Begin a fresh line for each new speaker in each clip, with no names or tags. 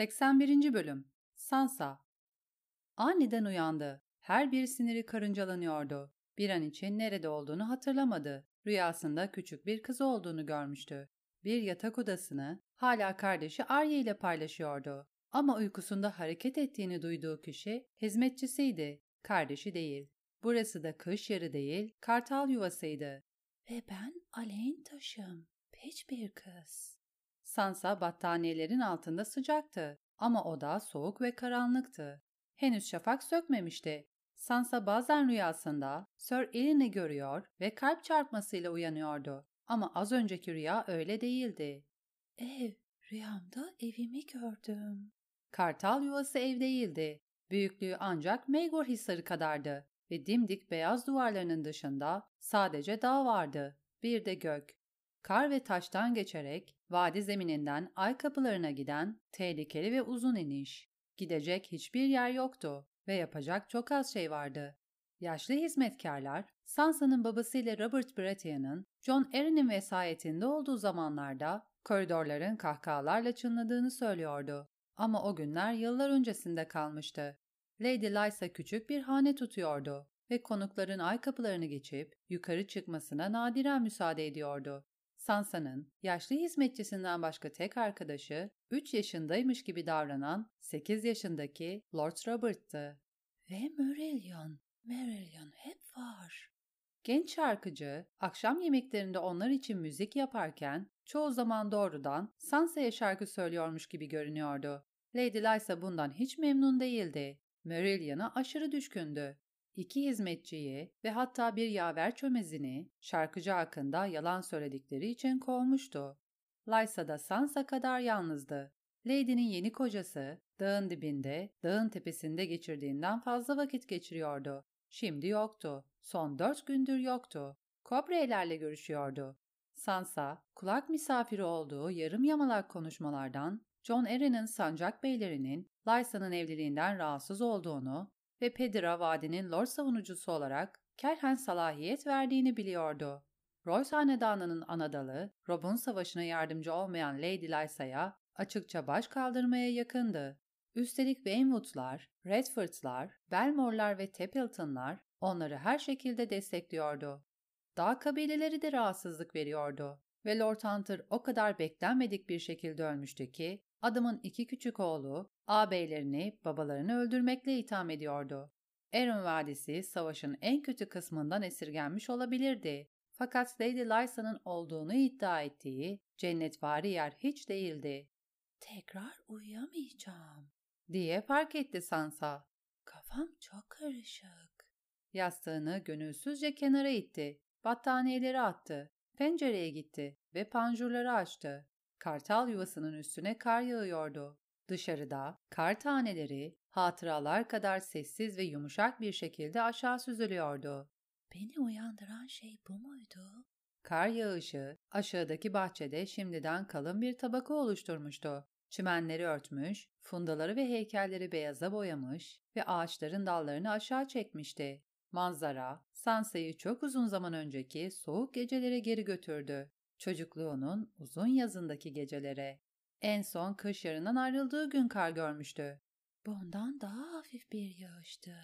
81. Bölüm Sansa Aniden uyandı. Her bir siniri karıncalanıyordu. Bir an için nerede olduğunu hatırlamadı. Rüyasında küçük bir kız olduğunu görmüştü. Bir yatak odasını hala kardeşi Arya ile paylaşıyordu. Ama uykusunda hareket ettiğini duyduğu kişi hizmetçisiydi, kardeşi değil. Burası da kış yarı değil, kartal yuvasıydı.
Ve ben aleyhn taşım, peç bir kız.
Sansa battaniyelerin altında sıcaktı ama oda soğuk ve karanlıktı. Henüz şafak sökmemişti. Sansa bazen rüyasında Sir Elini görüyor ve kalp çarpmasıyla uyanıyordu. Ama az önceki rüya öyle değildi.
Ev, rüyamda evimi gördüm.
Kartal yuvası ev değildi. Büyüklüğü ancak Meygor Hisarı kadardı ve dimdik beyaz duvarlarının dışında sadece dağ vardı. Bir de gök. Kar ve taştan geçerek vadi zemininden ay kapılarına giden tehlikeli ve uzun iniş. Gidecek hiçbir yer yoktu ve yapacak çok az şey vardı. Yaşlı hizmetkarlar, Sansa'nın babasıyla Robert Baratheon'ın John Arryn'in vesayetinde olduğu zamanlarda koridorların kahkahalarla çınladığını söylüyordu. Ama o günler yıllar öncesinde kalmıştı. Lady Lysa küçük bir hane tutuyordu ve konukların ay kapılarını geçip yukarı çıkmasına nadiren müsaade ediyordu. Sansa'nın yaşlı hizmetçisinden başka tek arkadaşı 3 yaşındaymış gibi davranan 8 yaşındaki Lord Robert'tı.
Ve Merillion, Merillion hep var.
Genç şarkıcı akşam yemeklerinde onlar için müzik yaparken çoğu zaman doğrudan Sansa'ya şarkı söylüyormuş gibi görünüyordu. Lady Lysa bundan hiç memnun değildi. Merillion'a aşırı düşkündü iki hizmetçiyi ve hatta bir yaver çömezini şarkıcı hakkında yalan söyledikleri için kovmuştu. Lysa da Sansa kadar yalnızdı. Lady'nin yeni kocası dağın dibinde, dağın tepesinde geçirdiğinden fazla vakit geçiriyordu. Şimdi yoktu. Son dört gündür yoktu. Kobreylerle görüşüyordu. Sansa, kulak misafiri olduğu yarım yamalak konuşmalardan John Arryn'in sancak beylerinin Lysa'nın evliliğinden rahatsız olduğunu ve Pedira Vadi'nin Lord savunucusu olarak kerhen salahiyet verdiğini biliyordu. Royce Hanedanı'nın anadalı, Rob'un savaşına yardımcı olmayan Lady Lysa'ya açıkça baş kaldırmaya yakındı. Üstelik Waynwood'lar, Redford'lar, Belmore'lar ve Templeton'lar onları her şekilde destekliyordu. Dağ kabileleri de rahatsızlık veriyordu ve Lord Hunter o kadar beklenmedik bir şekilde ölmüştü ki adamın iki küçük oğlu ağabeylerini babalarını öldürmekle itham ediyordu. Erin Vadisi savaşın en kötü kısmından esirgenmiş olabilirdi. Fakat Lady Lysa'nın olduğunu iddia ettiği cennetvari yer hiç değildi.
Tekrar uyuyamayacağım
diye fark etti Sansa.
Kafam çok karışık.
Yastığını gönülsüzce kenara itti. Battaniyeleri attı. Pencereye gitti ve panjurları açtı. Kartal yuvasının üstüne kar yağıyordu. Dışarıda kar taneleri hatıralar kadar sessiz ve yumuşak bir şekilde aşağı süzülüyordu.
Beni uyandıran şey bu muydu?
Kar yağışı aşağıdaki bahçede şimdiden kalın bir tabaka oluşturmuştu. Çimenleri örtmüş, fundaları ve heykelleri beyaza boyamış ve ağaçların dallarını aşağı çekmişti. Manzara, Sansa'yı çok uzun zaman önceki soğuk gecelere geri götürdü. Çocukluğunun uzun yazındaki gecelere. En son kış yarından ayrıldığı gün kar görmüştü.
Bundan daha hafif bir yağıştı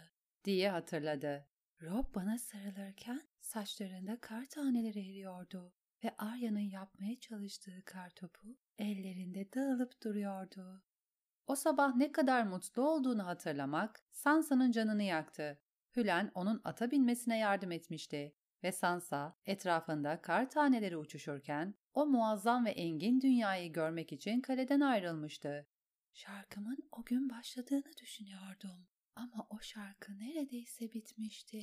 diye hatırladı.
Rob bana sarılırken saçlarında kar taneleri eriyordu ve Arya'nın yapmaya çalıştığı kar topu ellerinde dağılıp duruyordu.
O sabah ne kadar mutlu olduğunu hatırlamak Sansa'nın canını yaktı. Hülen onun ata binmesine yardım etmişti ve Sansa etrafında kar taneleri uçuşurken o muazzam ve engin dünyayı görmek için kaleden ayrılmıştı.
Şarkımın o gün başladığını düşünüyordum ama o şarkı neredeyse bitmişti.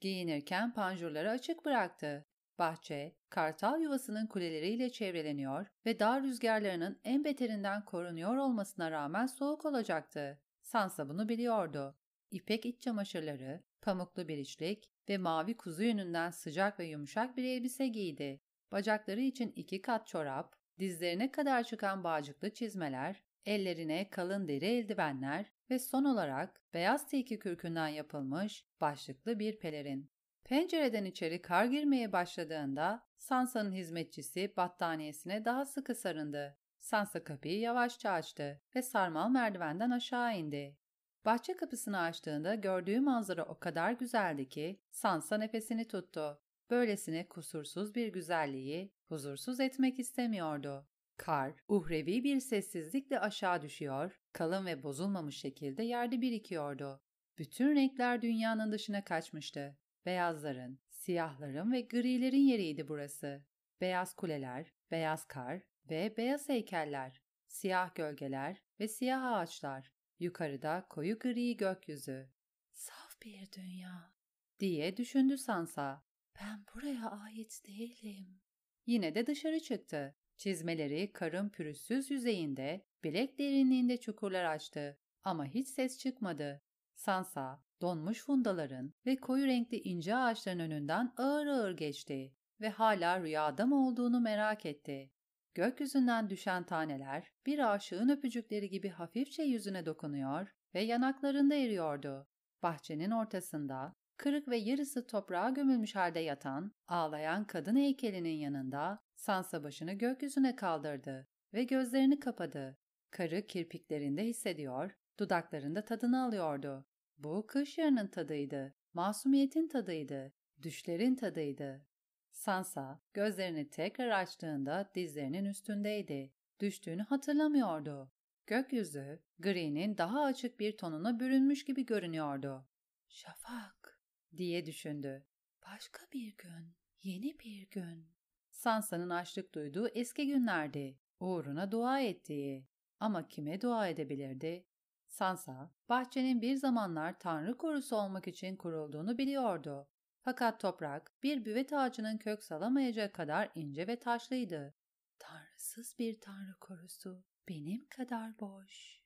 Giyinirken panjurları açık bıraktı. Bahçe, kartal yuvasının kuleleriyle çevreleniyor ve dağ rüzgarlarının en beterinden korunuyor olmasına rağmen soğuk olacaktı. Sansa bunu biliyordu. İpek iç çamaşırları, pamuklu bir içlik ve mavi kuzu yününden sıcak ve yumuşak bir elbise giydi. Bacakları için iki kat çorap, dizlerine kadar çıkan bağcıklı çizmeler, ellerine kalın deri eldivenler ve son olarak beyaz tilki kürkünden yapılmış başlıklı bir pelerin. Pencereden içeri kar girmeye başladığında Sansa'nın hizmetçisi battaniyesine daha sıkı sarındı. Sansa kapıyı yavaşça açtı ve sarmal merdivenden aşağı indi. Bahçe kapısını açtığında gördüğü manzara o kadar güzeldi ki Sansa nefesini tuttu. Böylesine kusursuz bir güzelliği huzursuz etmek istemiyordu. Kar, uhrevi bir sessizlikle aşağı düşüyor, kalın ve bozulmamış şekilde yerde birikiyordu. Bütün renkler dünyanın dışına kaçmıştı. Beyazların, siyahların ve grilerin yeriydi burası. Beyaz kuleler, beyaz kar ve beyaz heykeller, siyah gölgeler ve siyah ağaçlar, yukarıda koyu gri gökyüzü.
Saf bir dünya,
diye düşündü Sansa.
Ben buraya ait değilim.
Yine de dışarı çıktı. Çizmeleri karın pürüzsüz yüzeyinde, bilek derinliğinde çukurlar açtı. Ama hiç ses çıkmadı. Sansa, donmuş fundaların ve koyu renkli ince ağaçların önünden ağır ağır geçti ve hala rüyada mı olduğunu merak etti. Gökyüzünden düşen taneler bir aşığın öpücükleri gibi hafifçe yüzüne dokunuyor ve yanaklarında eriyordu. Bahçenin ortasında kırık ve yarısı toprağa gömülmüş halde yatan, ağlayan kadın heykelinin yanında Sansa başını gökyüzüne kaldırdı ve gözlerini kapadı. Karı kirpiklerinde hissediyor, dudaklarında tadını alıyordu. Bu kış yarının tadıydı, masumiyetin tadıydı, düşlerin tadıydı. Sansa gözlerini tekrar açtığında dizlerinin üstündeydi. Düştüğünü hatırlamıyordu. Gökyüzü, gri'nin daha açık bir tonuna bürünmüş gibi görünüyordu.
Şafak,
diye düşündü.
Başka bir gün, yeni bir gün.
Sansa'nın açlık duyduğu eski günlerdi. Uğruna dua ettiği. Ama kime dua edebilirdi? Sansa, bahçenin bir zamanlar tanrı korusu olmak için kurulduğunu biliyordu. Fakat toprak bir büvet ağacının kök salamayacak kadar ince ve taşlıydı.
Tanrısız bir tanrı korusu, benim kadar boş.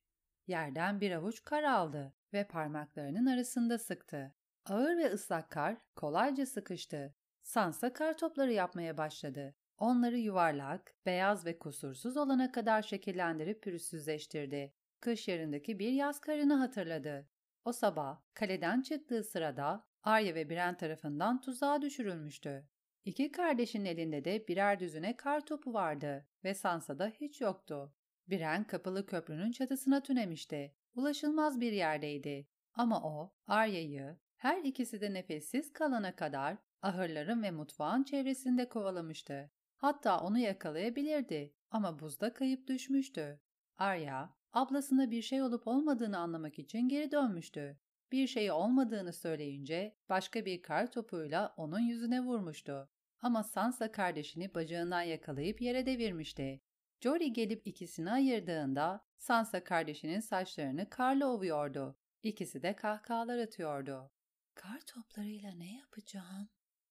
Yerden bir avuç kar aldı ve parmaklarının arasında sıktı. Ağır ve ıslak kar kolayca sıkıştı. Sansa kar topları yapmaya başladı. Onları yuvarlak, beyaz ve kusursuz olana kadar şekillendirip pürüzsüzleştirdi. Kış yarındaki bir yaz karını hatırladı. O sabah kaleden çıktığı sırada Arya ve Biren tarafından tuzağa düşürülmüştü. İki kardeşin elinde de birer düzüne kar topu vardı ve Sansa'da hiç yoktu. Biren kapalı köprünün çatısına tünemişti. Ulaşılmaz bir yerdeydi. Ama o, Arya'yı, her ikisi de nefessiz kalana kadar ahırların ve mutfağın çevresinde kovalamıştı. Hatta onu yakalayabilirdi ama buzda kayıp düşmüştü. Arya, ablasına bir şey olup olmadığını anlamak için geri dönmüştü. Bir şeyi olmadığını söyleyince başka bir kar topuyla onun yüzüne vurmuştu. Ama Sansa kardeşini bacağından yakalayıp yere devirmişti. Jory gelip ikisini ayırdığında Sansa kardeşinin saçlarını karla ovuyordu. İkisi de kahkahalar atıyordu.
Kar toplarıyla ne yapacağım?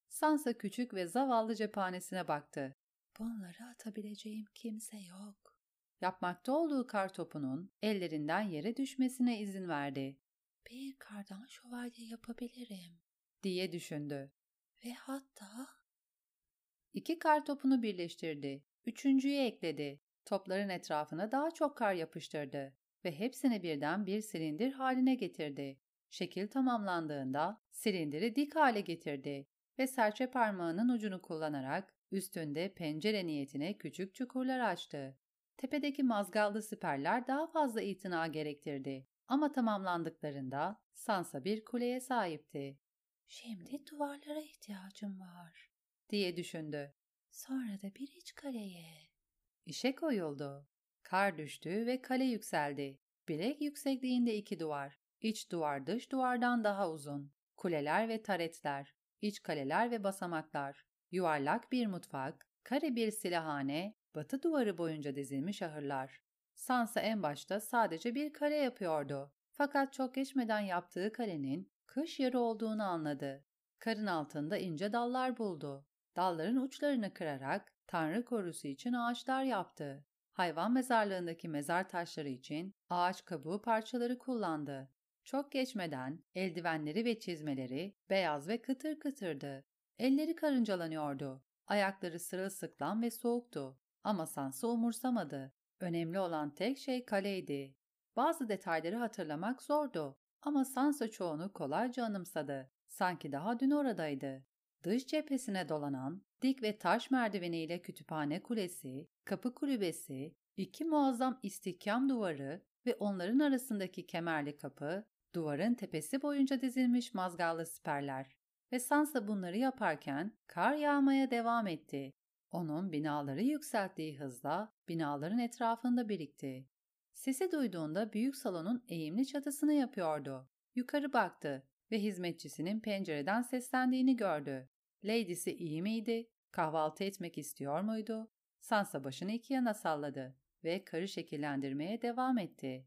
Sansa küçük ve zavallı cephanesine baktı.
Bunları atabileceğim kimse yok.
Yapmakta olduğu kar topunun ellerinden yere düşmesine izin verdi.
Bir kardan şövalye yapabilirim
diye düşündü.
Ve hatta
iki kar topunu birleştirdi. Üçüncüyü ekledi. Topların etrafına daha çok kar yapıştırdı ve hepsini birden bir silindir haline getirdi. Şekil tamamlandığında silindiri dik hale getirdi ve serçe parmağının ucunu kullanarak üstünde pencere niyetine küçük çukurlar açtı. Tepedeki mazgallı siperler daha fazla itina gerektirdi ama tamamlandıklarında Sansa bir kuleye sahipti.
Şimdi duvarlara ihtiyacım var
diye düşündü.
Sonra da bir iç kaleye.
İşe koyuldu. Kar düştü ve kale yükseldi. Bilek yüksekliğinde iki duvar. İç duvar dış duvardan daha uzun. Kuleler ve taretler. iç kaleler ve basamaklar. Yuvarlak bir mutfak. Kare bir silahhane. Batı duvarı boyunca dizilmiş ahırlar. Sansa en başta sadece bir kale yapıyordu. Fakat çok geçmeden yaptığı kalenin kış yarı olduğunu anladı. Karın altında ince dallar buldu. Dalların uçlarını kırarak Tanrı korusu için ağaçlar yaptı. Hayvan mezarlığındaki mezar taşları için ağaç kabuğu parçaları kullandı. Çok geçmeden eldivenleri ve çizmeleri beyaz ve kıtır kıtırdı. Elleri karıncalanıyordu. Ayakları sırılsıklam ve soğuktu. Ama Sansa umursamadı. Önemli olan tek şey kaleydi. Bazı detayları hatırlamak zordu ama Sansa çoğunu kolayca anımsadı. Sanki daha dün oradaydı. dış cephesine dolanan dik ve taş merdiveniyle kütüphane kulesi, kapı kulübesi, iki muazzam istihkam duvarı ve onların arasındaki kemerli kapı, duvarın tepesi boyunca dizilmiş mazgallı siperler ve Sansa bunları yaparken kar yağmaya devam etti. Onun binaları yükselttiği hızla binaların etrafında birikti. Sesi duyduğunda büyük salonun eğimli çatısını yapıyordu. Yukarı baktı ve hizmetçisinin pencereden seslendiğini gördü. Lady'si iyi miydi? Kahvaltı etmek istiyor muydu? Sansa başını iki yana salladı ve karı şekillendirmeye devam etti.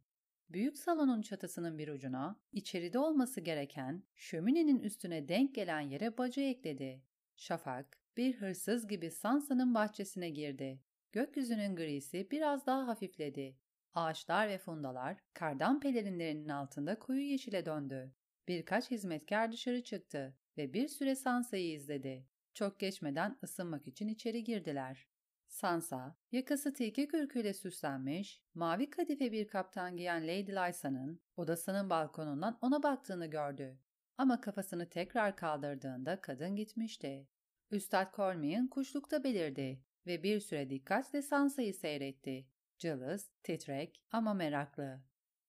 Büyük salonun çatısının bir ucuna içeride olması gereken şöminenin üstüne denk gelen yere bacı ekledi. Şafak bir hırsız gibi Sansa'nın bahçesine girdi. Gökyüzünün grisi biraz daha hafifledi. Ağaçlar ve fundalar kardan pelerinlerinin altında koyu yeşile döndü. Birkaç hizmetkar dışarı çıktı ve bir süre Sansa'yı izledi. Çok geçmeden ısınmak için içeri girdiler. Sansa, yakası tilki kürküyle süslenmiş, mavi kadife bir kaptan giyen Lady Lysa'nın odasının balkonundan ona baktığını gördü. Ama kafasını tekrar kaldırdığında kadın gitmişti. Üstad Cormian kuşlukta belirdi ve bir süre dikkatle Sansa'yı seyretti. Cılız, titrek ama meraklı.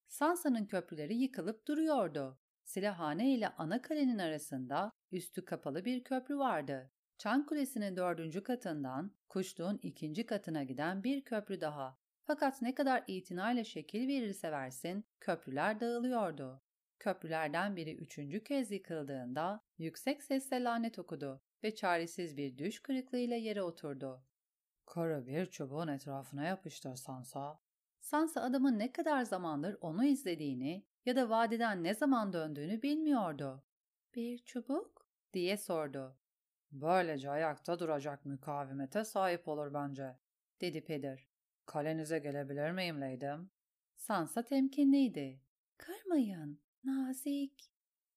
Sansa'nın köprüleri yıkılıp duruyordu. Silahhane ile ana kalenin arasında üstü kapalı bir köprü vardı. Çan Kulesi'nin dördüncü katından kuşluğun ikinci katına giden bir köprü daha. Fakat ne kadar itinayla şekil verirse versin köprüler dağılıyordu. Köprülerden biri üçüncü kez yıkıldığında yüksek sesle lanet okudu ve çaresiz bir düş kırıklığıyla yere oturdu. Kara bir çubuğun etrafına yapıştır Sansa. Sansa adamın ne kadar zamandır onu izlediğini ya da vadiden ne zaman döndüğünü bilmiyordu. Bir çubuk? diye sordu. Böylece ayakta duracak mukavimete sahip olur bence, dedi Peder. Kalenize gelebilir miyim Leydim? Sansa temkinliydi. Kırmayın, nazik.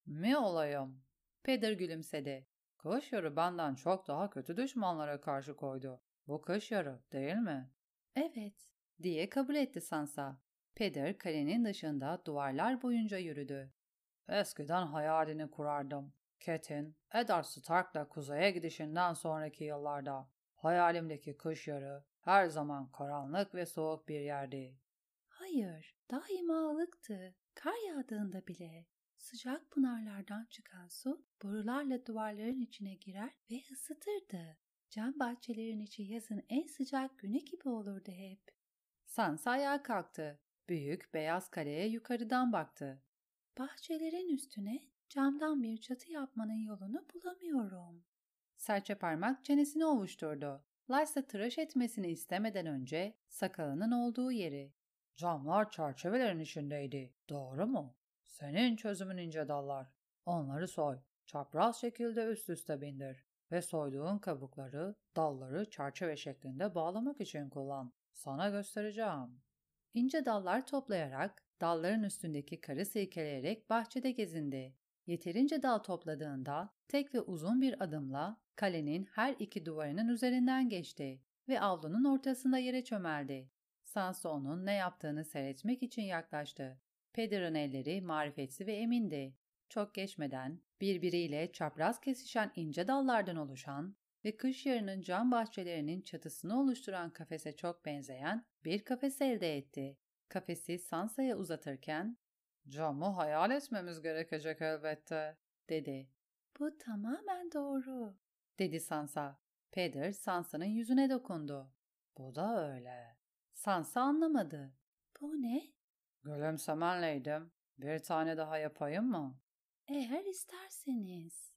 Mi olayım? Peder gülümsedi. Kış yarı benden çok daha kötü düşmanlara karşı koydu. Bu kış yarı değil mi? Evet, diye kabul etti Sansa. Peder kalenin dışında duvarlar boyunca yürüdü. Eskiden hayalini kurardım. Cat'in Eddard Stark'la kuzeye gidişinden sonraki yıllarda hayalimdeki kış yarı her zaman karanlık ve soğuk bir yerdi. Hayır, daima ılıktı. Kar yağdığında bile. Sıcak pınarlardan çıkan su borularla duvarların içine girer ve ısıtırdı. Cam bahçelerin içi yazın en sıcak günü gibi olurdu hep. Sansa ayağa kalktı. Büyük beyaz kaleye yukarıdan baktı. Bahçelerin üstüne camdan bir çatı yapmanın yolunu bulamıyorum. Serçe parmak çenesini ovuşturdu. Lysa tıraş etmesini istemeden önce sakalının olduğu yeri. Camlar çerçevelerin içindeydi. Doğru mu? Senin çözümün ince dallar. Onları soy. Çapraz şekilde üst üste bindir. Ve soyduğun kabukları, dalları çerçeve şeklinde bağlamak için kullan. Sana göstereceğim. İnce dallar toplayarak, dalların üstündeki karı silkeleyerek bahçede gezindi. Yeterince dal topladığında tek ve uzun bir adımla kalenin her iki duvarının üzerinden geçti ve avlunun ortasında yere çömeldi. Sansa onun ne yaptığını seyretmek için yaklaştı. Peder'ın elleri marifetli ve emindi. Çok geçmeden birbiriyle çapraz kesişen ince dallardan oluşan ve kış yarının cam bahçelerinin çatısını oluşturan kafese çok benzeyen bir kafes elde etti. Kafesi Sansa'ya uzatırken ''Camı hayal etmemiz gerekecek elbette.'' dedi. ''Bu tamamen doğru.'' dedi Sansa. Peder Sansa'nın yüzüne dokundu. ''Bu da öyle.'' Sansa anlamadı. ''Bu ne?'' ''Gülümsemenleydim. Bir tane daha yapayım mı?'' ''Eğer isterseniz.''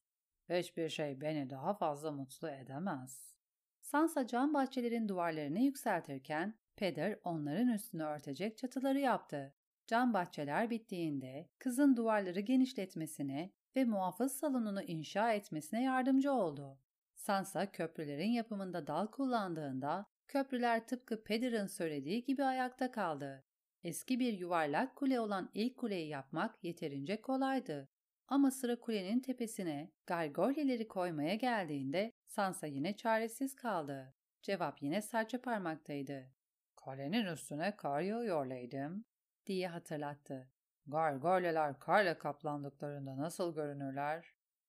Hiçbir şey beni daha fazla mutlu edemez. Sansa cam bahçelerin duvarlarını yükseltirken Peder onların üstünü örtecek çatıları yaptı. Cam bahçeler bittiğinde kızın duvarları genişletmesine ve muhafız salonunu inşa etmesine yardımcı oldu. Sansa köprülerin yapımında dal kullandığında köprüler tıpkı Peder'ın söylediği gibi ayakta kaldı. Eski bir yuvarlak kule olan ilk kuleyi yapmak yeterince kolaydı. Ama sıra kulenin tepesine gargolyeleri koymaya geldiğinde Sansa yine çaresiz kaldı. Cevap yine serçe parmaktaydı. Kalenin üstüne kar yağıyor Leydim, diye hatırlattı. Gargolyeler karla kaplandıklarında nasıl görünürler?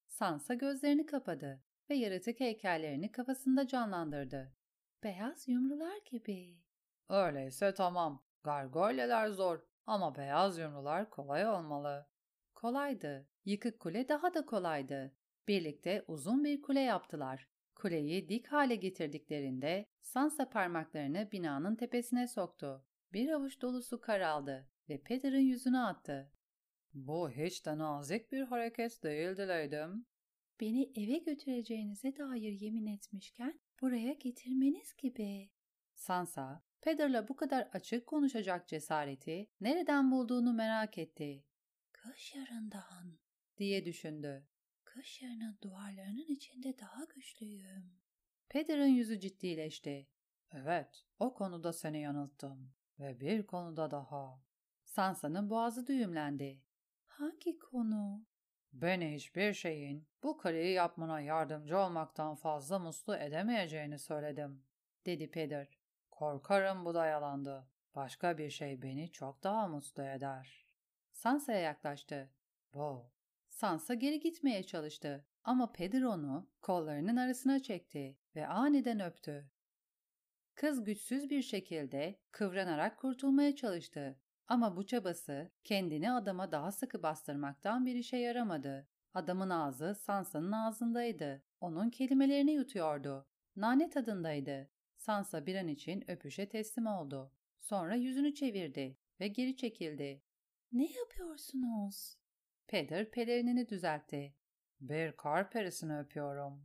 Sansa gözlerini kapadı. ve yaratık heykellerini kafasında canlandırdı.
Beyaz yumrular gibi.
Öyleyse tamam. Gargoyleler zor ama beyaz yumrular kolay olmalı. Kolaydı. Yıkık kule daha da kolaydı. Birlikte uzun bir kule yaptılar. Kuleyi dik hale getirdiklerinde Sansa parmaklarını binanın tepesine soktu. Bir avuç dolusu kar aldı ve Peter'ın yüzüne attı. Bu hiç de nazik bir hareket değildi Leydim.
Beni eve götüreceğinize dair yemin etmişken buraya getirmeniz gibi.
Sansa, Peter'la bu kadar açık konuşacak cesareti nereden bulduğunu merak etti.
Kış yarından
diye düşündü.
Kış yarının duvarlarının içinde daha güçlüyüm.
Peter'ın yüzü ciddileşti. Evet, o konuda seni yanılttım. Ve bir konuda daha. Sansa'nın boğazı düğümlendi.
Hangi konu?
Beni hiçbir şeyin bu kaleyi yapmana yardımcı olmaktan fazla mutlu edemeyeceğini söyledim, dedi Peter. Korkarım bu da yalandı. Başka bir şey beni çok daha mutlu eder. Sansa'ya yaklaştı. Bu. Sansa geri gitmeye çalıştı ama Peter onu kollarının arasına çekti ve aniden öptü. Kız güçsüz bir şekilde kıvranarak kurtulmaya çalıştı. Ama bu çabası kendini adama daha sıkı bastırmaktan bir işe yaramadı. Adamın ağzı Sansa'nın ağzındaydı. Onun kelimelerini yutuyordu. Nane tadındaydı. Sansa bir an için öpüşe teslim oldu. Sonra yüzünü çevirdi ve geri çekildi.
Ne yapıyorsunuz?
Peter pelerinini düzeltti. Bir kar perisini öpüyorum.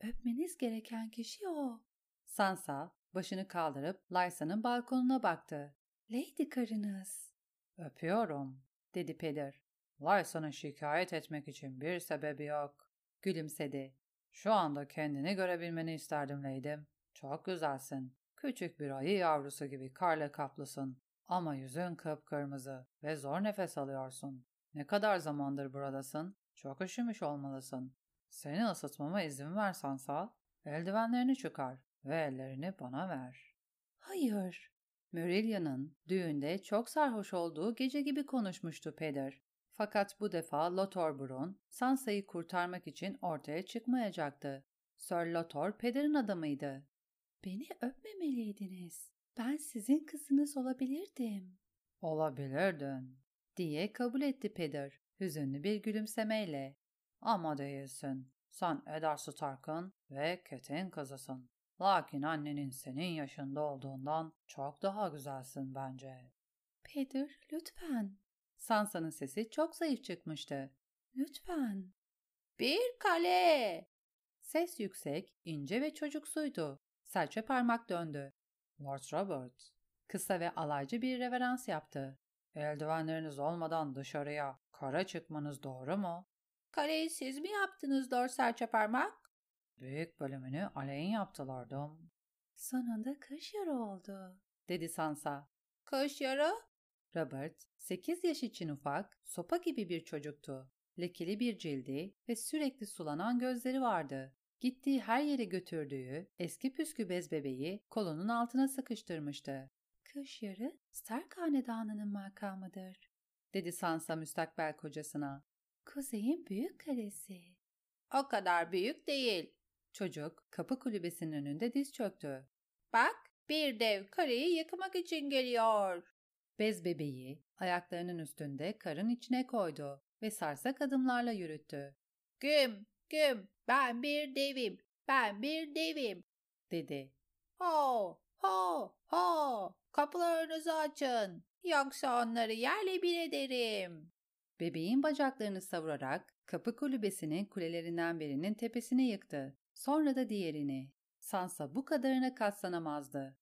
Öpmeniz gereken kişi o.
Sansa başını kaldırıp Lysa'nın balkonuna baktı.
Lady karınız.
Öpüyorum, dedi Peter. Lysa'nı şikayet etmek için bir sebebi yok. Gülümsedi. Şu anda kendini görebilmeni isterdim Lady'm. Çok güzelsin. Küçük bir ayı yavrusu gibi karla kaplısın. Ama yüzün kıpkırmızı ve zor nefes alıyorsun. Ne kadar zamandır buradasın? Çok üşümüş olmalısın. Seni ısıtmama izin ver Sansa. Eldivenlerini çıkar ve ellerini bana ver.
Hayır.
Murilla'nın düğünde çok sarhoş olduğu gece gibi konuşmuştu Peder. Fakat bu defa Lothar Bron, Sansa'yı kurtarmak için ortaya çıkmayacaktı. Sir Lothar Peder'in adamıydı.
Beni öpmemeliydiniz. Ben sizin kızınız olabilirdim.
Olabilirdin, diye kabul etti Peder, hüzünlü bir gülümsemeyle. Ama değilsin. Sen Eddard Stark'ın ve Ket'in kızısın. Lakin annenin senin yaşında olduğundan çok daha güzelsin bence.
Peter, lütfen.
Sansa'nın sesi çok zayıf çıkmıştı.
Lütfen.
Bir kale! Ses yüksek, ince ve çocuksuydu. Serçe parmak döndü. Lord Robert. Kısa ve alaycı bir reverans yaptı. Eldivenleriniz olmadan dışarıya, kara çıkmanız doğru mu? Kaleyi siz mi yaptınız Lord Serçe parmak? Büyük bölümünü aleyhin yaptılardım.
Sonunda kış yarı oldu,
dedi Sansa. Kış yarı? Robert, 8 yaş için ufak, sopa gibi bir çocuktu. Lekeli bir cildi ve sürekli sulanan gözleri vardı. Gittiği her yere götürdüğü eski püskü bez bebeği kolunun altına sıkıştırmıştı.
Kış yarı Stark Hanedanı'nın makamıdır,
dedi Sansa müstakbel kocasına.
Kuzey'in büyük kalesi.
O kadar büyük değil, Çocuk kapı kulübesinin önünde diz çöktü. Bak bir dev kareyi yıkmak için geliyor. Bez bebeği ayaklarının üstünde karın içine koydu ve sarsak adımlarla yürüttü. Güm güm ben bir devim ben bir devim dedi. Ho ho ho kapılarınızı açın yoksa onları yerle bir ederim. Bebeğin bacaklarını savurarak kapı kulübesinin kulelerinden birinin tepesine yıktı. Sonra da diğerini. Sansa bu kadarına katlanamazdı.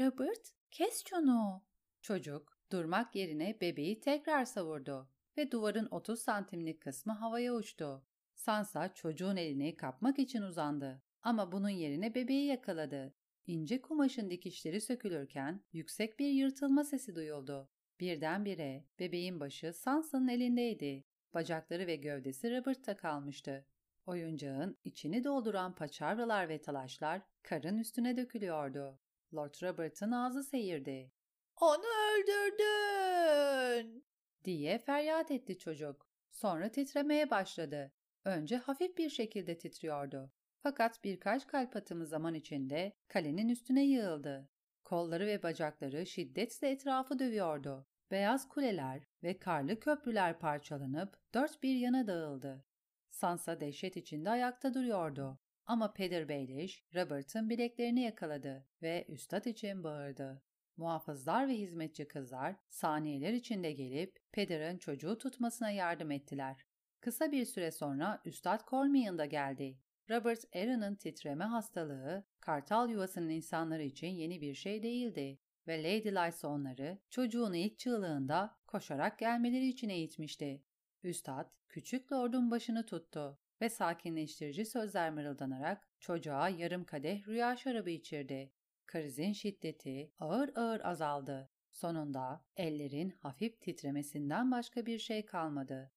Robert, kes şunu.
Çocuk durmak yerine bebeği tekrar savurdu ve duvarın 30 santimlik kısmı havaya uçtu. Sansa çocuğun elini kapmak için uzandı ama bunun yerine bebeği yakaladı. İnce kumaşın dikişleri sökülürken yüksek bir yırtılma sesi duyuldu. Birdenbire bebeğin başı Sansa'nın elindeydi. Bacakları ve gövdesi Robert'ta kalmıştı. Oyuncağın içini dolduran paçavralar ve talaşlar karın üstüne dökülüyordu. Lord Robert'ın ağzı seyirdi. ''Onu öldürdün!'' diye feryat etti çocuk. Sonra titremeye başladı. Önce hafif bir şekilde titriyordu. Fakat birkaç kalp atımı zaman içinde kalenin üstüne yığıldı. Kolları ve bacakları şiddetle etrafı dövüyordu. Beyaz kuleler ve karlı köprüler parçalanıp dört bir yana dağıldı. Sansa dehşet içinde ayakta duruyordu. Ama Peter Baelish, Robert'ın bileklerini yakaladı ve üstad için bağırdı. Muhafızlar ve hizmetçi kızlar saniyeler içinde gelip Peter'ın çocuğu tutmasına yardım ettiler. Kısa bir süre sonra Üstad Cormian da geldi. Robert Aaron'ın titreme hastalığı, kartal yuvasının insanları için yeni bir şey değildi ve Lady Lysa onları çocuğun ilk çığlığında koşarak gelmeleri için eğitmişti. Üstad, küçük lordun başını tuttu ve sakinleştirici sözler mırıldanarak çocuğa yarım kadeh rüya şarabı içirdi. Krizin şiddeti ağır ağır azaldı. Sonunda ellerin hafif titremesinden başka bir şey kalmadı.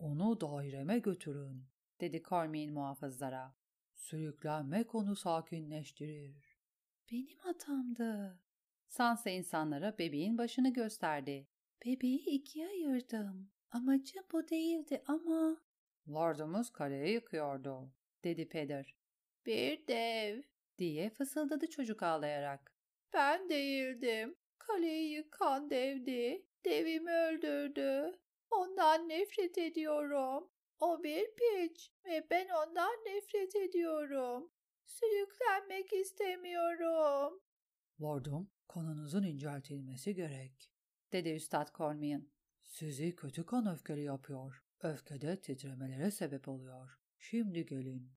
''Onu daireme götürün.'' dedi Cormain muhafızlara. ''Sürüklenmek onu sakinleştirir.''
''Benim hatamdı.''
Sansa insanlara bebeğin başını gösterdi.
''Bebeği ikiye ayırdım. Amacım bu değildi ama...''
''Lordumuz kaleyi yıkıyordu.'' dedi Peder.
''Bir dev.''
diye fısıldadı çocuk ağlayarak.
''Ben değildim. Kaleyi yıkan devdi. Devimi öldürdü. Ondan nefret ediyorum. O bir piç ve ben ondan nefret ediyorum. Sürüklenmek istemiyorum.
Lordum, kanınızın inceltilmesi gerek,
dedi Üstad Cormian.
Sizi kötü kan öfkeli yapıyor. Öfkede titremelere sebep oluyor. Şimdi gelin.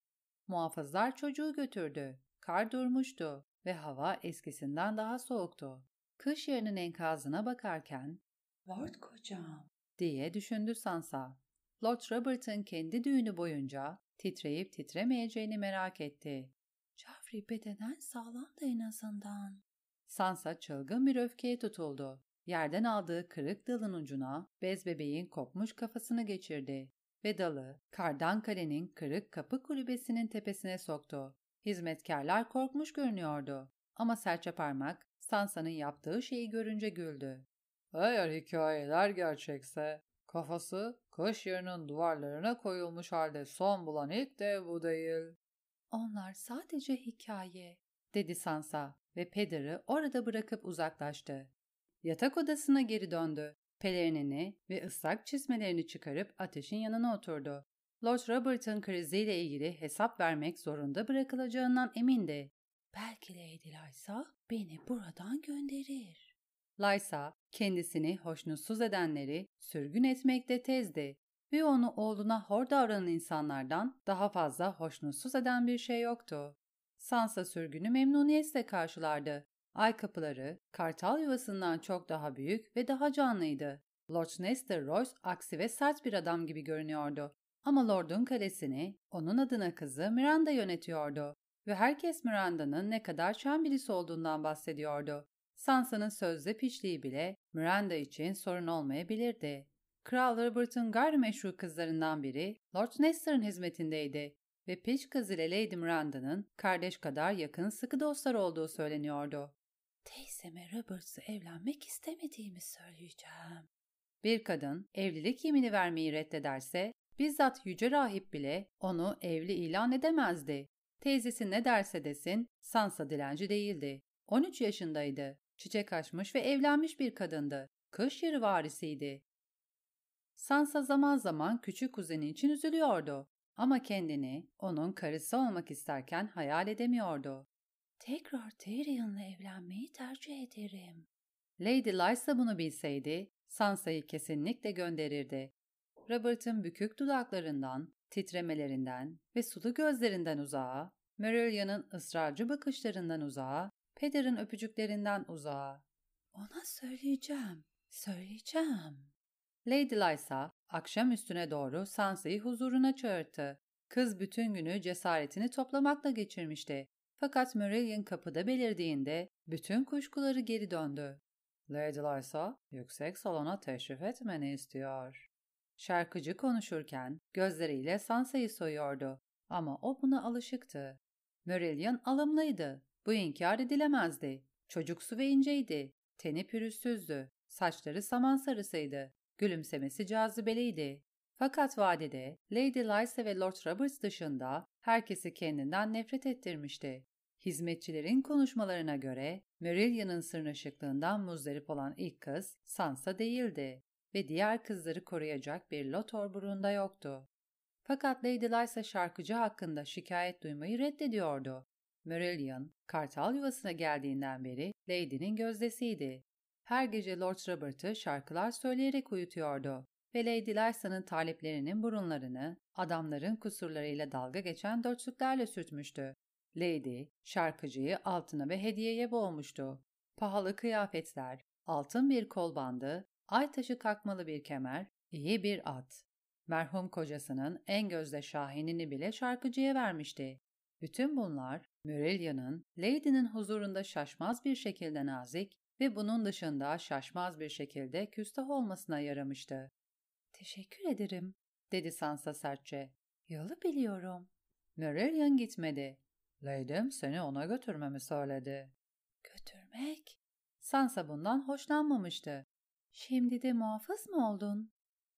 Muhafızlar çocuğu götürdü. Kar durmuştu ve hava eskisinden daha soğuktu. Kış yerinin enkazına bakarken
''Lord kocam''
diye düşündü Sansa. Lord Robert'ın kendi düğünü boyunca titreyip titremeyeceğini merak etti.
Joffrey bedenen sağlamdı en azından.
Sansa çılgın bir öfkeye tutuldu. Yerden aldığı kırık dalın ucuna bez bebeğin kopmuş kafasını geçirdi ve dalı kardan kalenin kırık kapı kulübesinin tepesine soktu. Hizmetkarlar korkmuş görünüyordu ama serçe parmak Sansa'nın yaptığı şeyi görünce güldü.
Eğer hikayeler gerçekse kafası kış yerinin duvarlarına koyulmuş halde son bulan ilk dev bu değil.
Onlar sadece hikaye,
dedi Sansa ve Peder'i orada bırakıp uzaklaştı. Yatak odasına geri döndü. Pelerinini ve ıslak çizmelerini çıkarıp ateşin yanına oturdu. Lord Robert'ın kriziyle ilgili hesap vermek zorunda bırakılacağından emindi.
Belki Lady Lysa beni buradan gönderir.
Lysa kendisini hoşnutsuz edenleri sürgün etmekte tezdi ve onu oğluna hor davranan insanlardan daha fazla hoşnutsuz eden bir şey yoktu. Sansa sürgünü memnuniyetle karşılardı. Ay kapıları, kartal yuvasından çok daha büyük ve daha canlıydı. Lord Nestor Royce aksi ve sert bir adam gibi görünüyordu. Ama Lord'un kalesini onun adına kızı Miranda yönetiyordu ve herkes Miranda'nın ne kadar şen birisi olduğundan bahsediyordu. Sansa'nın sözde piçliği bile Miranda için sorun olmayabilirdi. Kral Robert'ın gayrimeşru kızlarından biri Lord Nestor'ın hizmetindeydi ve piç kız ile Lady Miranda'nın kardeş kadar yakın sıkı dostlar olduğu söyleniyordu.
Teyzeme Roberts'ı evlenmek istemediğimi söyleyeceğim.
Bir kadın evlilik yemini vermeyi reddederse bizzat yüce rahip bile onu evli ilan edemezdi. Teyzesi ne derse desin Sansa dilenci değildi. 13 yaşındaydı. Çiçek açmış ve evlenmiş bir kadındı. Kış yeri varisiydi. Sansa zaman zaman küçük kuzeni için üzülüyordu ama kendini onun karısı olmak isterken hayal edemiyordu.
Tekrar Tyrion'la evlenmeyi tercih ederim.
Lady Lysa bunu bilseydi Sansa'yı kesinlikle gönderirdi. Robert'ın bükük dudaklarından, titremelerinden ve sulu gözlerinden uzağa, Merylion'un ısrarcı bakışlarından uzağa, Peder'in öpücüklerinden uzağa.
Ona söyleyeceğim, söyleyeceğim.
Lady Lysa akşam üstüne doğru Sansa'yı huzuruna çağırdı. Kız bütün günü cesaretini toplamakla geçirmişti. Fakat Merillion kapıda belirdiğinde bütün kuşkuları geri döndü. Lady Lysa yüksek salona teşrif etmeni istiyor. Şarkıcı konuşurken gözleriyle Sansa'yı soyuyordu ama o buna alışıktı. Merillion alımlıydı. Bu inkar edilemezdi. Çocuksu ve inceydi. Teni pürüzsüzdü. Saçları saman sarısıydı. Gülümsemesi cazibeliydi. Fakat vadide Lady Lysa ve Lord Roberts dışında herkesi kendinden nefret ettirmişti. Hizmetçilerin konuşmalarına göre Merillion'ın sırnaşıklığından muzdarip olan ilk kız Sansa değildi ve diğer kızları koruyacak bir Lothar burunda yoktu. Fakat Lady Lysa şarkıcı hakkında şikayet duymayı reddediyordu. Merillion, kartal yuvasına geldiğinden beri Lady'nin gözdesiydi. Her gece Lord Robert'ı şarkılar söyleyerek uyutuyordu ve Lady Lysa'nın taleplerinin burunlarını adamların kusurlarıyla dalga geçen dörtlüklerle sürtmüştü. Lady, şarkıcıyı altına ve hediyeye boğmuştu. Pahalı kıyafetler, altın bir kol bandı, ay taşı kakmalı bir kemer, iyi bir at. Merhum kocasının en gözde şahinini bile şarkıcıya vermişti. Bütün bunlar Murelia'nın Lady'nin huzurunda şaşmaz bir şekilde nazik ve bunun dışında şaşmaz bir şekilde küstah olmasına yaramıştı.
Teşekkür ederim,
dedi Sansa sertçe.
Yolu biliyorum.
Murelian gitmedi. Lady'm seni ona götürmemi söyledi.
Götürmek?
Sansa bundan hoşlanmamıştı.
Şimdi de muhafız mı oldun?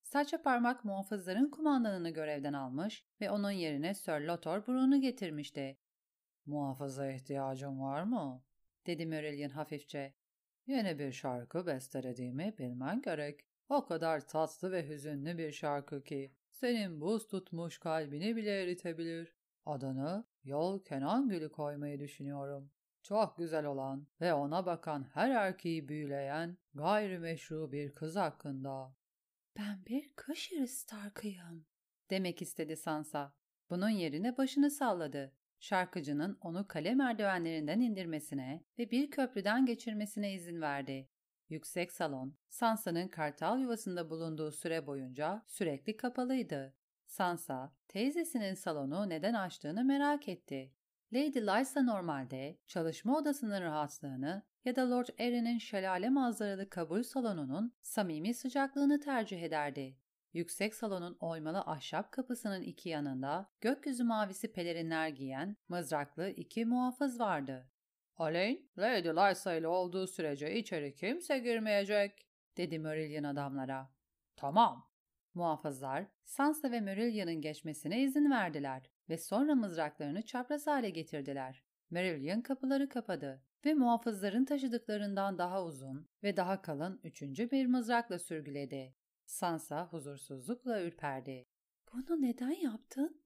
Saça parmak muhafızların kumandanını görevden almış ve onun yerine Sir Lothar Brun'u getirmişti. Muhafıza ihtiyacın var mı? dedi Meryllion hafifçe. Yeni bir şarkı bestelediğimi bilmen gerek. O kadar tatlı ve hüzünlü bir şarkı ki senin buz tutmuş kalbini bile eritebilir. Adını Yol Kenan Gülü koymayı düşünüyorum. Çok güzel olan ve ona bakan her erkeği büyüleyen gayrimeşru bir kız hakkında.
Ben bir kış yarısı Stark'ıyım.
Demek istedi Sansa. Bunun yerine başını salladı. Şarkıcının onu kale merdivenlerinden indirmesine ve bir köprüden geçirmesine izin verdi. Yüksek salon, Sansa'nın kartal yuvasında bulunduğu süre boyunca sürekli kapalıydı. Sansa, teyzesinin salonu neden açtığını merak etti. Lady Lysa normalde çalışma odasının rahatlığını ya da Lord Arryn'in şelale manzaralı kabul salonunun samimi sıcaklığını tercih ederdi. Yüksek salonun oymalı ahşap kapısının iki yanında gökyüzü mavisi pelerinler giyen mızraklı iki muhafız vardı. Alain, Lady Lysa ile olduğu sürece içeri kimse girmeyecek, dedi Merillion adamlara. Tamam. Muhafızlar, Sansa ve Merillion'ın geçmesine izin verdiler ve sonra mızraklarını çapraz hale getirdiler. Merillion kapıları kapadı ve muhafızların taşıdıklarından daha uzun ve daha kalın üçüncü bir mızrakla sürgüledi. Sansa huzursuzlukla ürperdi.
Bunu neden yaptın?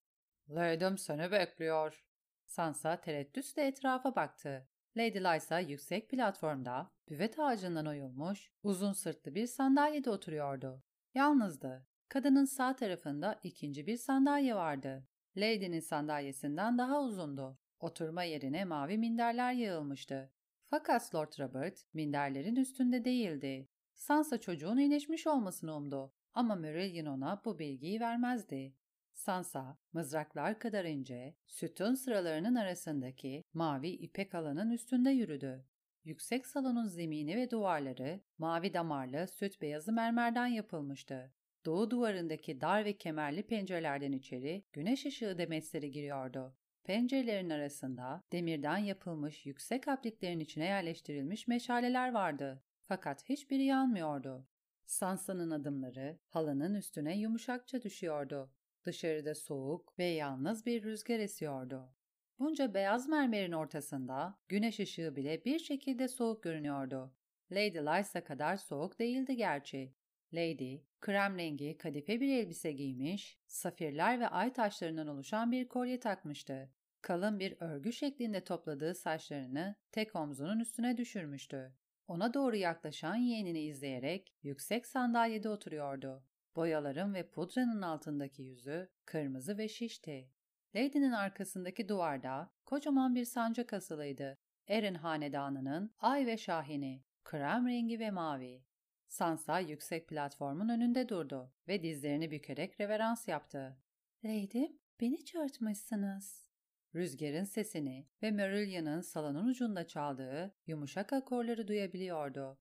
Lady'm seni bekliyor. Sansa tereddütle etrafa baktı. Lady Lysa yüksek platformda, büvet ağacından oyulmuş, uzun sırtlı bir sandalyede oturuyordu. Yalnızdı. Kadının sağ tarafında ikinci bir sandalye vardı. Lady'nin sandalyesinden daha uzundu. Oturma yerine mavi minderler yığılmıştı. Fakat Lord Robert minderlerin üstünde değildi. Sansa çocuğun iyileşmiş olmasını umdu ama Merillion ona bu bilgiyi vermezdi. Sansa, mızraklar kadar ince, sütun sıralarının arasındaki mavi ipek alanın üstünde yürüdü. Yüksek salonun zemini ve duvarları mavi damarlı süt beyazı mermerden yapılmıştı. Doğu duvarındaki dar ve kemerli pencerelerden içeri güneş ışığı demetleri giriyordu. Pencerelerin arasında demirden yapılmış yüksek apliklerin içine yerleştirilmiş meşaleler vardı. Fakat hiçbiri yanmıyordu. Sansa'nın adımları halının üstüne yumuşakça düşüyordu. Dışarıda soğuk ve yalnız bir rüzgar esiyordu. Bunca beyaz mermerin ortasında güneş ışığı bile bir şekilde soğuk görünüyordu. Lady Lysa kadar soğuk değildi gerçi. Lady, krem rengi kadife bir elbise giymiş, safirler ve ay taşlarından oluşan bir kolye takmıştı. Kalın bir örgü şeklinde topladığı saçlarını tek omzunun üstüne düşürmüştü. Ona doğru yaklaşan yeğenini izleyerek yüksek sandalyede oturuyordu. Boyaların ve pudranın altındaki yüzü kırmızı ve şişti. Lady'nin arkasındaki duvarda kocaman bir sancak asılıydı. Erin hanedanının ay ve şahini, krem rengi ve mavi. Sansa yüksek platformun önünde durdu ve dizlerini bükerek reverans yaptı.
Lady, beni çağırtmışsınız.
Rüzgarın sesini ve Merillion'ın salonun ucunda çaldığı yumuşak akorları duyabiliyordu.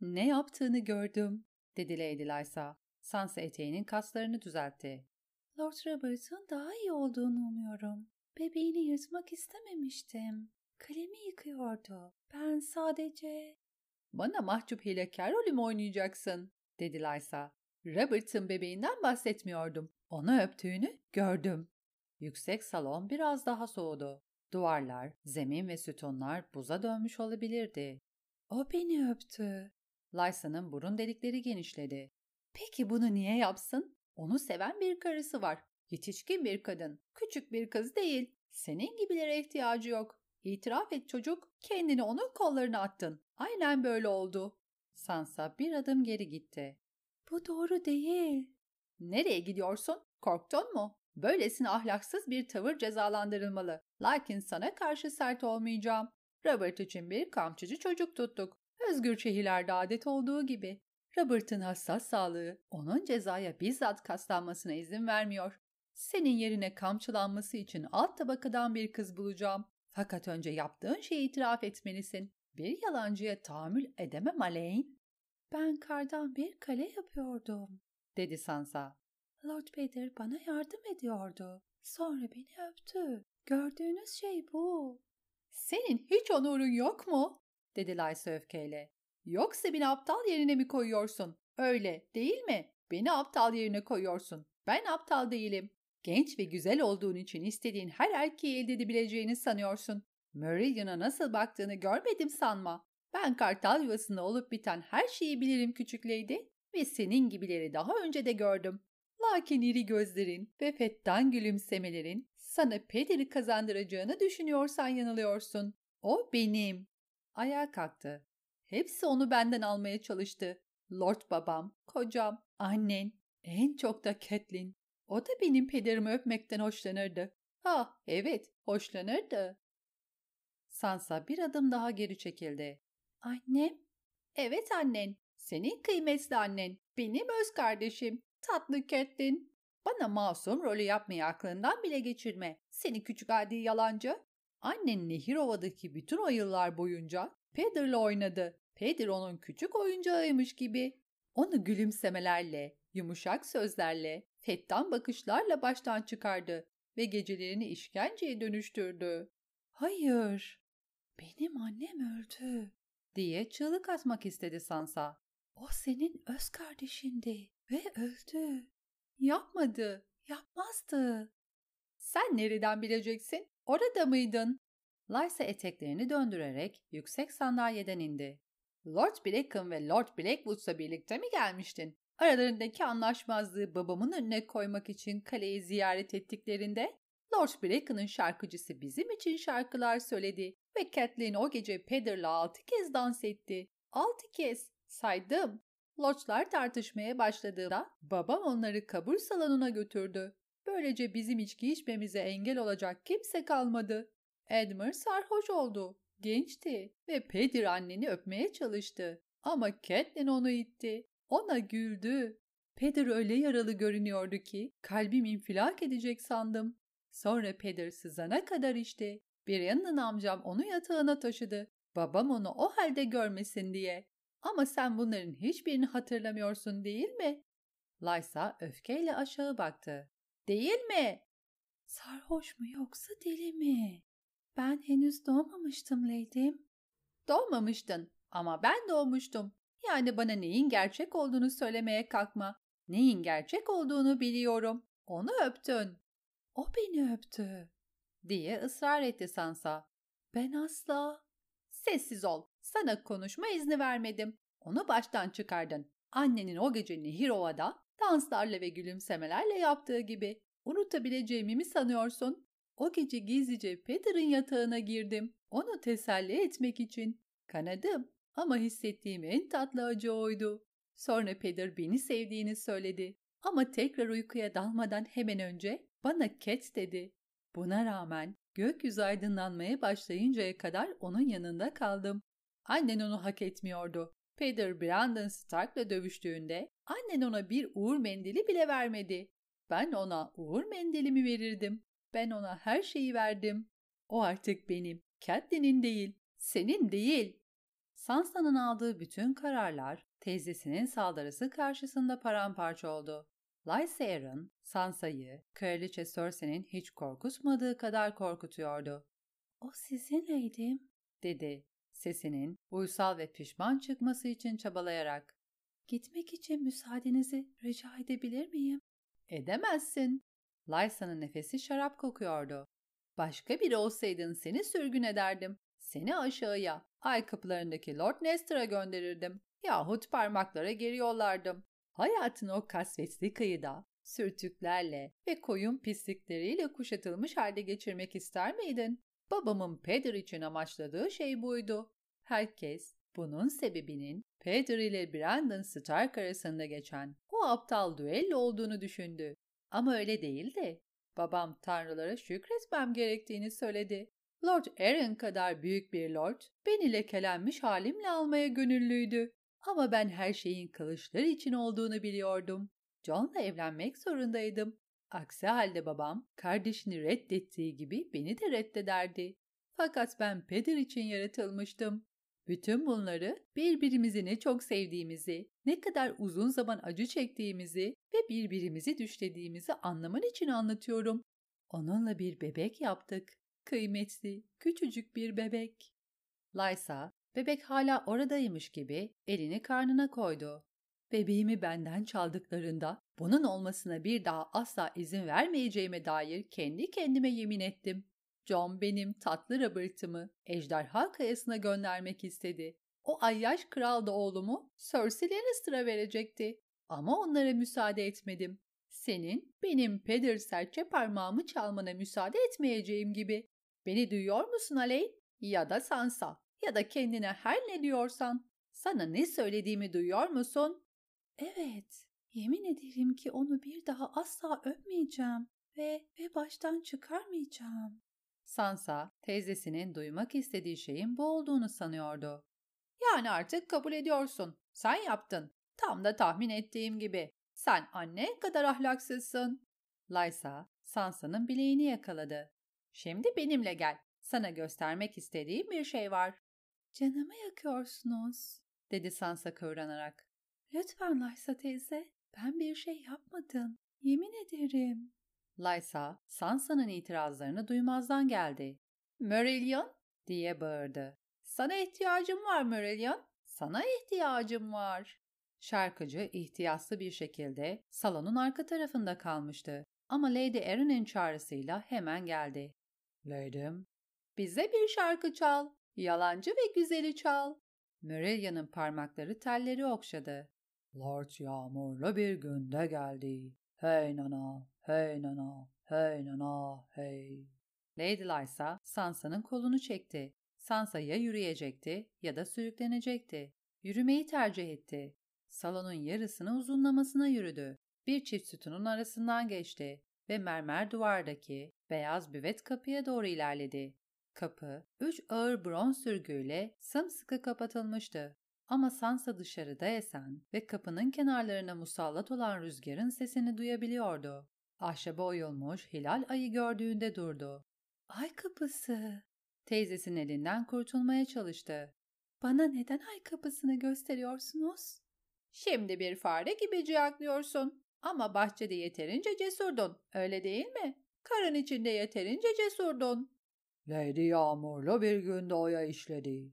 Ne yaptığını gördüm, dedi Lady Lysa. Sansa eteğinin kaslarını düzeltti.
Lord Robert'ın daha iyi olduğunu umuyorum. Bebeğini yırtmak istememiştim. Kalemi yıkıyordu. Ben sadece...
Bana mahcup hilekar rolü mü oynayacaksın? dedi Lysa. Robert'ın bebeğinden bahsetmiyordum. Onu öptüğünü gördüm. Yüksek salon biraz daha soğudu. Duvarlar, zemin ve sütunlar buza dönmüş olabilirdi.
O beni öptü.
Lysa'nın burun delikleri genişledi. Peki bunu niye yapsın? Onu seven bir karısı var. Yetişkin bir kadın. Küçük bir kız değil. Senin gibilere ihtiyacı yok. İtiraf et çocuk. Kendini onun kollarına attın. Aynen böyle oldu. Sansa bir adım geri gitti.
Bu doğru değil.
Nereye gidiyorsun? Korktun mu? Böylesine ahlaksız bir tavır cezalandırılmalı. Lakin sana karşı sert olmayacağım. Robert için bir kamçıcı çocuk tuttuk. Özgür şehirlerde adet olduğu gibi. Robert'ın hassas sağlığı onun cezaya bizzat kaslanmasına izin vermiyor. Senin yerine kamçılanması için alt tabakadan bir kız bulacağım. Fakat önce yaptığın şeyi itiraf etmelisin. Bir yalancıya tahammül edemem Alain.
Ben kardan bir kale yapıyordum,
dedi Sansa.
Lord Peter bana yardım ediyordu. Sonra beni öptü. Gördüğünüz şey bu.
Senin hiç onurun yok mu? dedi Lysa öfkeyle. Yoksa beni aptal yerine mi koyuyorsun? Öyle değil mi? Beni aptal yerine koyuyorsun. Ben aptal değilim. Genç ve güzel olduğun için istediğin her erkeği elde edebileceğini sanıyorsun. Meridian'a nasıl baktığını görmedim sanma. Ben kartal yuvasında olup biten her şeyi bilirim küçük lady ve senin gibileri daha önce de gördüm. Lakin iri gözlerin ve fettan gülümsemelerin sana pederi kazandıracağını düşünüyorsan yanılıyorsun. O benim. Ayağa kalktı. Hepsi onu benden almaya çalıştı. Lord babam, kocam, annen, en çok da Catelyn. O da benim pederimi öpmekten hoşlanırdı. Ha, evet, hoşlanırdı. Sansa bir adım daha geri çekildi.
Annem?
Evet annen. Senin kıymetli annen. Benim öz kardeşim. Tatlı Catelyn. Bana masum rolü yapmayı aklından bile geçirme. Seni küçük adi yalancı. Annen Nehirova'daki bütün o yıllar boyunca Peder'la oynadı. Peder onun küçük oyuncağıymış gibi. Onu gülümsemelerle, yumuşak sözlerle, fettan bakışlarla baştan çıkardı ve gecelerini işkenceye dönüştürdü.
Hayır, benim annem öldü
diye çığlık atmak istedi Sansa.
O senin öz kardeşindi ve öldü.
Yapmadı,
yapmazdı.
Sen nereden bileceksin? Orada mıydın? Lysa eteklerini döndürerek yüksek sandalyeden indi. Lord Blackham ve Lord Blackwood'la birlikte mi gelmiştin? Aralarındaki anlaşmazlığı babamın önüne koymak için kaleyi ziyaret ettiklerinde Lord Brackham'ın şarkıcısı bizim için şarkılar söyledi ve Kathleen o gece Peder'la altı kez dans etti. Altı kez. Saydım. Lordlar tartışmaya başladığında babam onları kabul salonuna götürdü. Böylece bizim içki içmemize engel olacak kimse kalmadı. Edmure sarhoş oldu. Gençti ve Pedir anneni öpmeye çalıştı. Ama Catelyn onu itti. Ona güldü. Pedir öyle yaralı görünüyordu ki kalbim infilak edecek sandım. Sonra Pedir sızana kadar içti. Bir yanından amcam onu yatağına taşıdı. Babam onu o halde görmesin diye. Ama sen bunların hiçbirini hatırlamıyorsun değil mi? Lysa öfkeyle aşağı baktı. Değil mi?
Sarhoş mu yoksa deli mi? Ben henüz doğmamıştım Lady'm.
Doğmamıştın ama ben doğmuştum. Yani bana neyin gerçek olduğunu söylemeye kalkma. Neyin gerçek olduğunu biliyorum. Onu öptün.
O beni öptü.
Diye ısrar etti Sansa.
Ben asla.
Sessiz ol. Sana konuşma izni vermedim. Onu baştan çıkardın. Annenin o gece Nehirova'da danslarla ve gülümsemelerle yaptığı gibi. Unutabileceğimi mi sanıyorsun? O gece gizlice Peter'ın yatağına girdim. Onu teselli etmek için. Kanadım ama hissettiğim en tatlı acı oydu. Sonra Peter beni sevdiğini söyledi. Ama tekrar uykuya dalmadan hemen önce bana Cat dedi. Buna rağmen gökyüzü aydınlanmaya başlayıncaya kadar onun yanında kaldım. Annen onu hak etmiyordu. Peter Brandon Stark'la dövüştüğünde annen ona bir uğur mendili bile vermedi. Ben ona uğur mendilimi verirdim. Ben ona her şeyi verdim. O artık benim. Catelyn'in değil, senin değil. Sansa'nın aldığı bütün kararlar teyzesinin saldırısı karşısında paramparça oldu. Lysa Arryn, Sansa'yı, Kraliçe Cersei'nin hiç korkutmadığı kadar korkutuyordu.
O sizin lady'm,
dedi sesinin uysal ve pişman çıkması için çabalayarak.
Gitmek için müsaadenizi rica edebilir miyim?
Edemezsin. Lysa'nın nefesi şarap kokuyordu. Başka biri olsaydın seni sürgün ederdim. Seni aşağıya, ay kapılarındaki Lord Nestor'a gönderirdim. Yahut parmaklara geri yollardım. Hayatını o kasvetli kıyıda, sürtüklerle ve koyun pislikleriyle kuşatılmış halde geçirmek ister miydin? Babamın Peder için amaçladığı şey buydu. Herkes bunun sebebinin Peter ile Brandon Stark arasında geçen o aptal düello olduğunu düşündü. Ama öyle değildi. Babam tanrılara şükretmem gerektiğini söyledi. Lord Aaron kadar büyük bir lord beni lekelenmiş halimle almaya gönüllüydü. Ama ben her şeyin kılıçlar için olduğunu biliyordum. John'la evlenmek zorundaydım. Aksi halde babam kardeşini reddettiği gibi beni de reddederdi. Fakat ben peder için yaratılmıştım. Bütün bunları birbirimizi ne çok sevdiğimizi, ne kadar uzun zaman acı çektiğimizi ve birbirimizi düşlediğimizi anlaman için anlatıyorum. Onunla bir bebek yaptık. Kıymetli, küçücük bir bebek. Lysa, bebek hala oradaymış gibi elini karnına koydu. Bebeğimi benden çaldıklarında bunun olmasına bir daha asla izin vermeyeceğime dair kendi kendime yemin ettim. John benim tatlı Robert'ımı ejderha kayasına göndermek istedi. O ayyaş kral da oğlumu Cersei Lannister'a verecekti. Ama onlara müsaade etmedim. Senin benim peder serçe parmağımı çalmana müsaade etmeyeceğim gibi. Beni duyuyor musun Aley? Ya da Sansa ya da kendine her ne diyorsan. Sana ne söylediğimi duyuyor musun?
Evet, yemin ederim ki onu bir daha asla öpmeyeceğim ve ve baştan çıkarmayacağım.
Sansa, teyzesinin duymak istediği şeyin bu olduğunu sanıyordu. Yani artık kabul ediyorsun. Sen yaptın. Tam da tahmin ettiğim gibi. Sen anne kadar ahlaksızsın. Lysa, Sansa'nın bileğini yakaladı. Şimdi benimle gel. Sana göstermek istediğim bir şey var.
Canımı yakıyorsunuz,
dedi Sansa kıvranarak.
Lütfen Lysa teyze, ben bir şey yapmadım. Yemin ederim.
Lysa, Sansa'nın itirazlarını duymazdan geldi. Merillion diye bağırdı. Sana ihtiyacım var Merillion. Sana ihtiyacım var. Şarkıcı ihtiyaslı bir şekilde salonun arka tarafında kalmıştı. Ama Lady Erin'in çağrısıyla hemen geldi. Lady'm, bize bir şarkı çal. Yalancı ve güzeli çal. Merillion'un parmakları telleri okşadı. Lord yağmurlu bir günde geldi. Hey nana, hey nana, hey nana, hey. Lady Lysa Sansa'nın kolunu çekti. Sansa ya yürüyecekti ya da sürüklenecekti. Yürümeyi tercih etti. Salonun yarısını uzunlamasına yürüdü. Bir çift sütunun arasından geçti ve mermer duvardaki beyaz büvet kapıya doğru ilerledi. Kapı, üç ağır bronz sürgüyle sımsıkı kapatılmıştı. Ama Sansa dışarıda esen ve kapının kenarlarına musallat olan rüzgarın sesini duyabiliyordu. Ahşaba oyulmuş hilal ayı gördüğünde durdu.
Ay kapısı.
Teyzesinin elinden kurtulmaya çalıştı.
Bana neden ay kapısını gösteriyorsunuz?
Şimdi bir fare gibi ciyaklıyorsun. Ama bahçede yeterince cesurdun, öyle değil mi? Karın içinde yeterince cesurdun.
Lady yağmurlu bir günde oya işledi,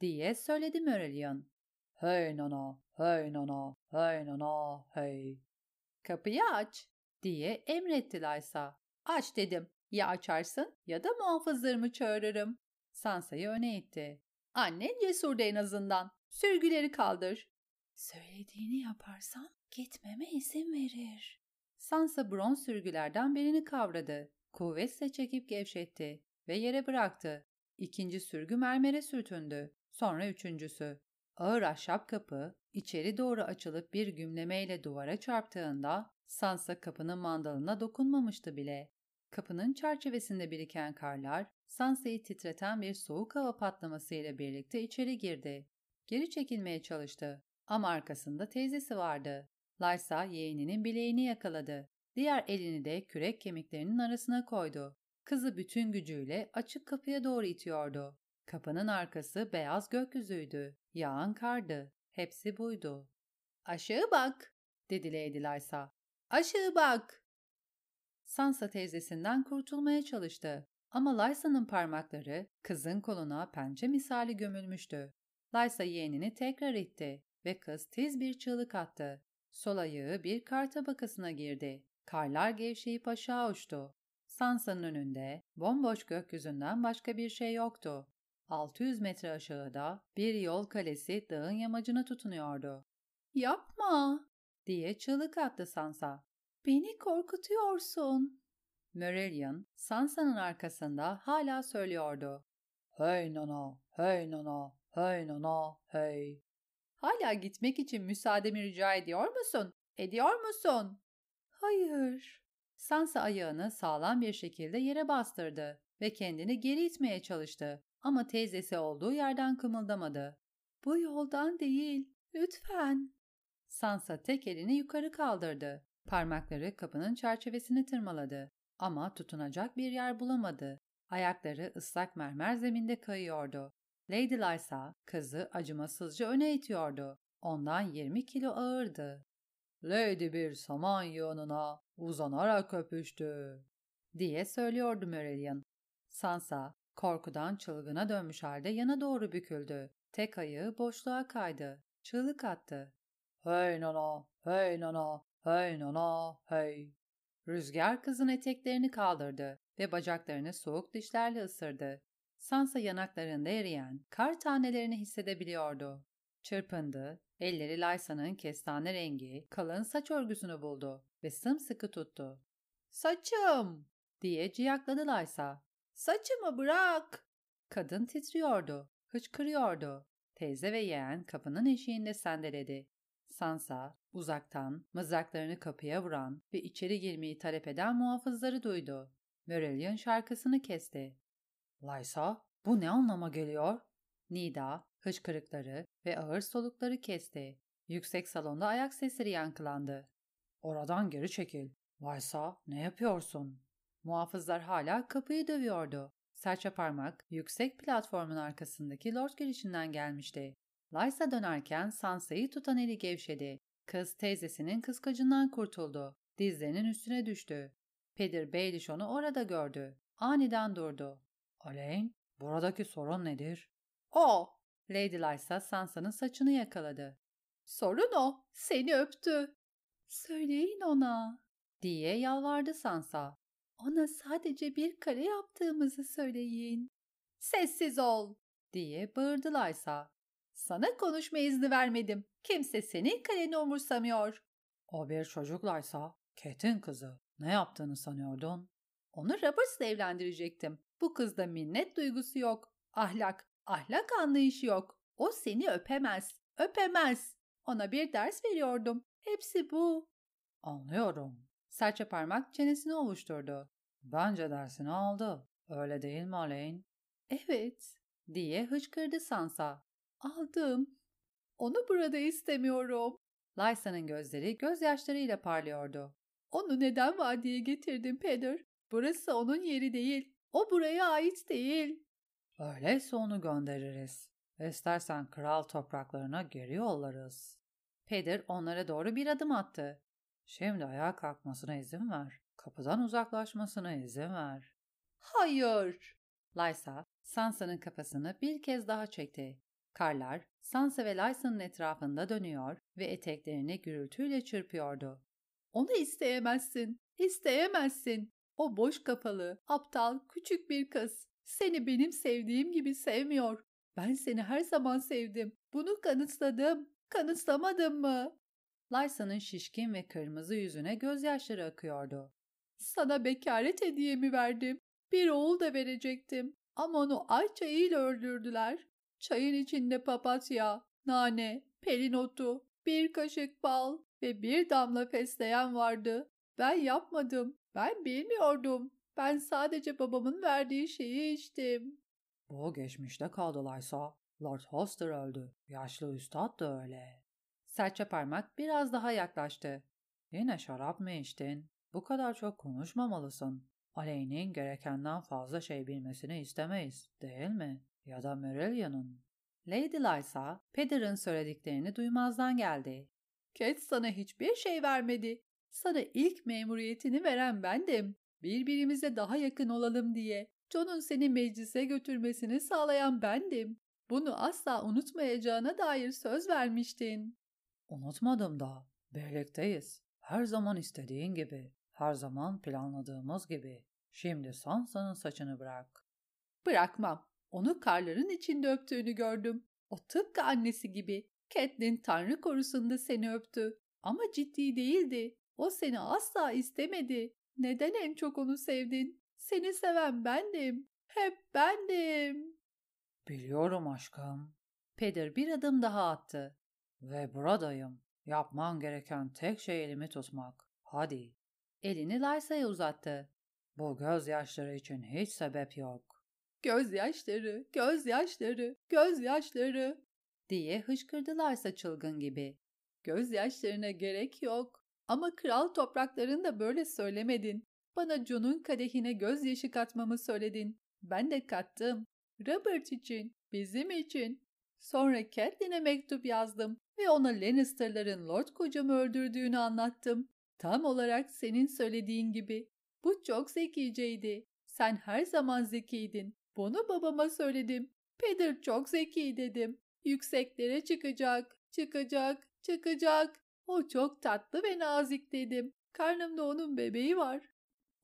diye söyledi Merillion.
Hey nana, hey nana, hey nana, hey.
Kapıyı aç,
diye emretti Lysa.
Aç dedim. Ya açarsın ya da muhafızlarımı çağırırım.
Sansa'yı öne itti.
Annen cesurdu en azından. Sürgüleri kaldır.
Söylediğini yaparsam gitmeme izin verir.
Sansa bronz sürgülerden birini kavradı. Kuvvetle çekip gevşetti ve yere bıraktı. İkinci sürgü mermere sürtündü. Sonra üçüncüsü. Ağır ahşap kapı içeri doğru açılıp bir gümlemeyle duvara çarptığında Sansa kapının mandalına dokunmamıştı bile. Kapının çerçevesinde biriken karlar Sansa'yı titreten bir soğuk hava patlamasıyla birlikte içeri girdi. Geri çekilmeye çalıştı ama arkasında teyzesi vardı. Lysa yeğeninin bileğini yakaladı. Diğer elini de kürek kemiklerinin arasına koydu. Kızı bütün gücüyle açık kapıya doğru itiyordu. Kapının arkası beyaz gökyüzüydü. Yağan kardı. Hepsi buydu.
Aşağı bak, dedi Lady Lysa. Aşağı bak.
Sansa teyzesinden kurtulmaya çalıştı. Ama Lysa'nın parmakları kızın koluna pençe misali gömülmüştü. Lysa yeğenini tekrar itti ve kız tiz bir çığlık attı. Sol ayağı bir kar tabakasına girdi. Karlar gevşeyip aşağı uçtu. Sansa'nın önünde bomboş gökyüzünden başka bir şey yoktu. 600 metre aşağıda bir yol kalesi dağın yamacına tutunuyordu.
Yapma
diye çığlık attı Sansa.
Beni korkutuyorsun.
Murallion, Sansa'nın arkasında hala söylüyordu.
Hey nana, hey nana, hey nana, hey.
Hala gitmek için müsaademi rica ediyor musun? Ediyor musun?
Hayır.
Sansa ayağını sağlam bir şekilde yere bastırdı ve kendini geri itmeye çalıştı ama teyzesi olduğu yerden kımıldamadı.
Bu yoldan değil, lütfen.
Sansa tek elini yukarı kaldırdı. Parmakları kapının çerçevesini tırmaladı ama tutunacak bir yer bulamadı. Ayakları ıslak mermer zeminde kayıyordu. Lady Lysa kızı acımasızca öne itiyordu. Ondan 20 kilo ağırdı.
Lady bir saman yığınına uzanarak öpüştü
diye söylüyordu Murallion. Sansa korkudan çılgına dönmüş halde yana doğru büküldü. Tek ayağı boşluğa kaydı. Çığlık attı.
Hey nana, hey nana, hey nana, hey.
Rüzgar kızın eteklerini kaldırdı ve bacaklarını soğuk dişlerle ısırdı. Sansa yanaklarında eriyen kar tanelerini hissedebiliyordu. Çırpındı, elleri Lysa'nın kestane rengi kalın saç örgüsünü buldu ve sımsıkı tuttu.
''Saçım!''
diye ciyakladı Lysa.
''Saçımı bırak!''
Kadın titriyordu, hıçkırıyordu. Teyze ve yeğen kapının eşiğinde sendeledi. Sansa uzaktan mızraklarını kapıya vuran ve içeri girmeyi talep eden muhafızları duydu. Murallion şarkısını kesti.
Lysa, bu ne anlama geliyor?
Nida, hıçkırıkları ve ağır solukları kesti. Yüksek salonda ayak sesleri yankılandı.
Oradan geri çekil. Lysa, ne yapıyorsun?
Muhafızlar hala kapıyı dövüyordu. Serçe parmak yüksek platformun arkasındaki lord girişinden gelmişti. Lysa dönerken Sansa'yı tutan eli gevşedi. Kız teyzesinin kıskacından kurtuldu. Dizlerinin üstüne düştü. Pedir Baelish onu orada gördü. Aniden durdu.
Alain, buradaki sorun nedir?
O.
Lady Lysa Sansa'nın saçını yakaladı.
Sorun o. Seni öptü.
Söyleyin ona.
Diye yalvardı Sansa.
Ona sadece bir kare yaptığımızı söyleyin.
Sessiz ol.
Diye bağırdı Lysa.
Sana konuşma izni vermedim. Kimse senin kaleni umursamıyor.
O bir çocuklaysa, Kate'in kızı. Ne yaptığını sanıyordun?
Onu Roberts'la evlendirecektim. Bu kızda minnet duygusu yok. Ahlak, ahlak anlayışı yok. O seni öpemez, öpemez. Ona bir ders veriyordum. Hepsi bu.
Anlıyorum.
Serçe parmak çenesini ovuşturdu.
Bence dersini aldı. Öyle değil mi Alain?
Evet,
diye hıçkırdı Sansa.
Aldım. Onu burada istemiyorum.
Lysa'nın gözleri gözyaşlarıyla parlıyordu.
Onu neden vadiye getirdin Peter? Burası onun yeri değil. O buraya ait değil.
Öyleyse onu göndeririz. İstersen kral topraklarına geri yollarız.
Peter onlara doğru bir adım attı.
Şimdi ayağa kalkmasına izin ver. Kapıdan uzaklaşmasına izin ver.
Hayır.
Lysa, Sansa'nın kafasını bir kez daha çekti. Karlar, Sansa ve Lysa'nın etrafında dönüyor ve eteklerini gürültüyle çırpıyordu.
Onu isteyemezsin, isteyemezsin. O boş kafalı, aptal, küçük bir kız. Seni benim sevdiğim gibi sevmiyor. Ben seni her zaman sevdim. Bunu kanıtladım. Kanıtlamadım mı?
Lysa'nın şişkin ve kırmızı yüzüne gözyaşları akıyordu.
Sana bekaret hediyemi verdim. Bir oğul da verecektim. Ama onu ay çayıyla öldürdüler. Çayın içinde papatya, nane, pelin otu, bir kaşık bal ve bir damla fesleğen vardı. Ben yapmadım. Ben bilmiyordum. Ben sadece babamın verdiği şeyi içtim.
Bu geçmişte kaldı Lysa. Lord Hoster öldü. Yaşlı üstad da öyle.
Serçe parmak biraz daha yaklaştı.
Yine şarap mı içtin? Bu kadar çok konuşmamalısın. Aleyhinin gerekenden fazla şey bilmesini istemeyiz, değil mi? Ya da Merelia'nın.
Lady Lysa, Peter'ın söylediklerini duymazdan geldi.
Cat sana hiçbir şey vermedi. Sana ilk memuriyetini veren bendim. Birbirimize daha yakın olalım diye. John'un seni meclise götürmesini sağlayan bendim. Bunu asla unutmayacağına dair söz vermiştin.
Unutmadım da. Birlikteyiz. Her zaman istediğin gibi. Her zaman planladığımız gibi. Şimdi Sansa'nın saçını bırak.
Bırakmam. Onu karların içinde öptüğünü gördüm. O tıpkı annesi gibi. Catelyn Tanrı korusunda seni öptü. Ama ciddi değildi. O seni asla istemedi. Neden en çok onu sevdin? Seni seven bendim. Hep bendim.
Biliyorum aşkım.
Peder bir adım daha attı.
Ve buradayım. Yapman gereken tek şey elimi tutmak. Hadi.
Elini Lysa'ya uzattı.
Bu gözyaşları için hiç sebep yok.
Gözyaşları, gözyaşları, gözyaşları
diye hışkırdı Lysa çılgın gibi.
Gözyaşlarına gerek yok. Ama kral topraklarında böyle söylemedin. Bana John'un kadehine gözyaşı katmamı söyledin. Ben de kattım. Robert için, bizim için. Sonra Catelyn'e mektup yazdım ve ona Lannister'ların Lord kocamı öldürdüğünü anlattım. Tam olarak senin söylediğin gibi. Bu çok zekiceydi. Sen her zaman zekiydin. Bunu babama söyledim. Peter çok zeki dedim. Yükseklere çıkacak, çıkacak, çıkacak. O çok tatlı ve nazik dedim. Karnımda onun bebeği var.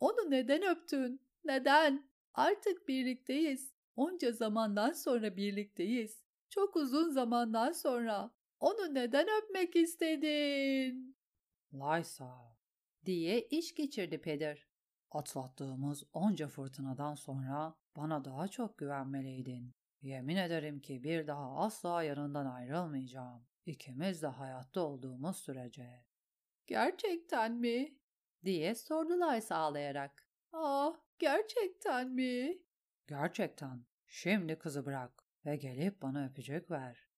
Onu neden öptün? Neden? Artık birlikteyiz. Onca zamandan sonra birlikteyiz. Çok uzun zamandan sonra. Onu neden öpmek istedin?
Lysa,
diye iş geçirdi Peder.
atlattığımız onca fırtınadan sonra bana daha çok güvenmeliydin. Yemin ederim ki bir daha asla yanından ayrılmayacağım. İkimiz de hayatta olduğumuz sürece.
Gerçekten mi?
diye sordu Lysa ağlayarak.
Ah, gerçekten mi?
Gerçekten. Şimdi kızı bırak ve gelip bana öpücük ver.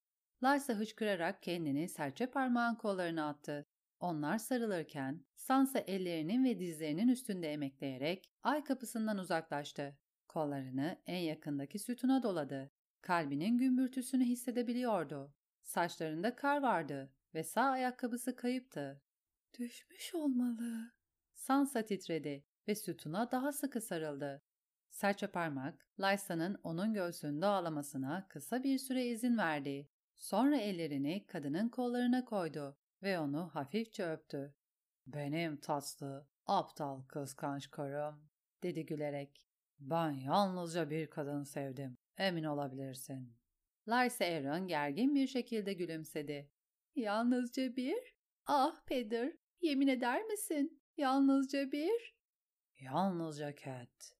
Lysa hıçkırarak kendini serçe parmağın kollarına attı. Onlar sarılırken Sansa ellerinin ve dizlerinin üstünde emekleyerek ay kapısından uzaklaştı. Kollarını en yakındaki sütuna doladı. Kalbinin gümbürtüsünü hissedebiliyordu. Saçlarında kar vardı ve sağ ayakkabısı kayıptı.
Düşmüş olmalı.
Sansa titredi ve sütuna daha sıkı sarıldı. Serçe parmak, Lysa'nın onun göğsünde ağlamasına kısa bir süre izin verdi. Sonra ellerini kadının kollarına koydu ve onu hafifçe öptü.
Benim tatlı, aptal kıskanç karım,
dedi gülerek.
Ben yalnızca bir kadın sevdim, emin olabilirsin.
Lysa Aaron gergin bir şekilde gülümsedi.
Yalnızca bir? Ah Peter, yemin eder misin? Yalnızca bir?
Yalnızca Cat.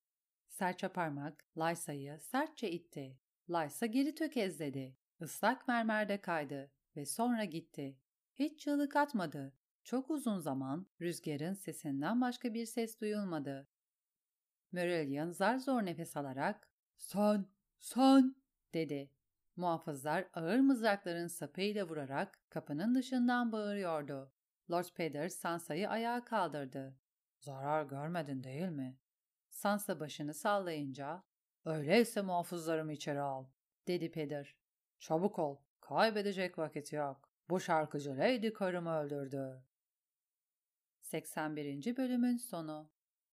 Serçe parmak Lysa'yı sertçe itti. Lysa geri tökezledi. Islak mermerde kaydı ve sonra gitti. Hiç çığlık atmadı. Çok uzun zaman rüzgarın sesinden başka bir ses duyulmadı. Merillion zar zor nefes alarak
''Sen, sen!''
dedi. Muhafızlar ağır mızrakların sapıyla vurarak kapının dışından bağırıyordu. Lord Peter Sansa'yı ayağa kaldırdı.
''Zarar görmedin değil mi?''
Sansa başını sallayınca
''Öyleyse muhafızlarımı içeri al.''
dedi Peter.
''Çabuk ol, kaybedecek vakit yok. Bu şarkıcı Lady karımı öldürdü.''
81. bölümün sonu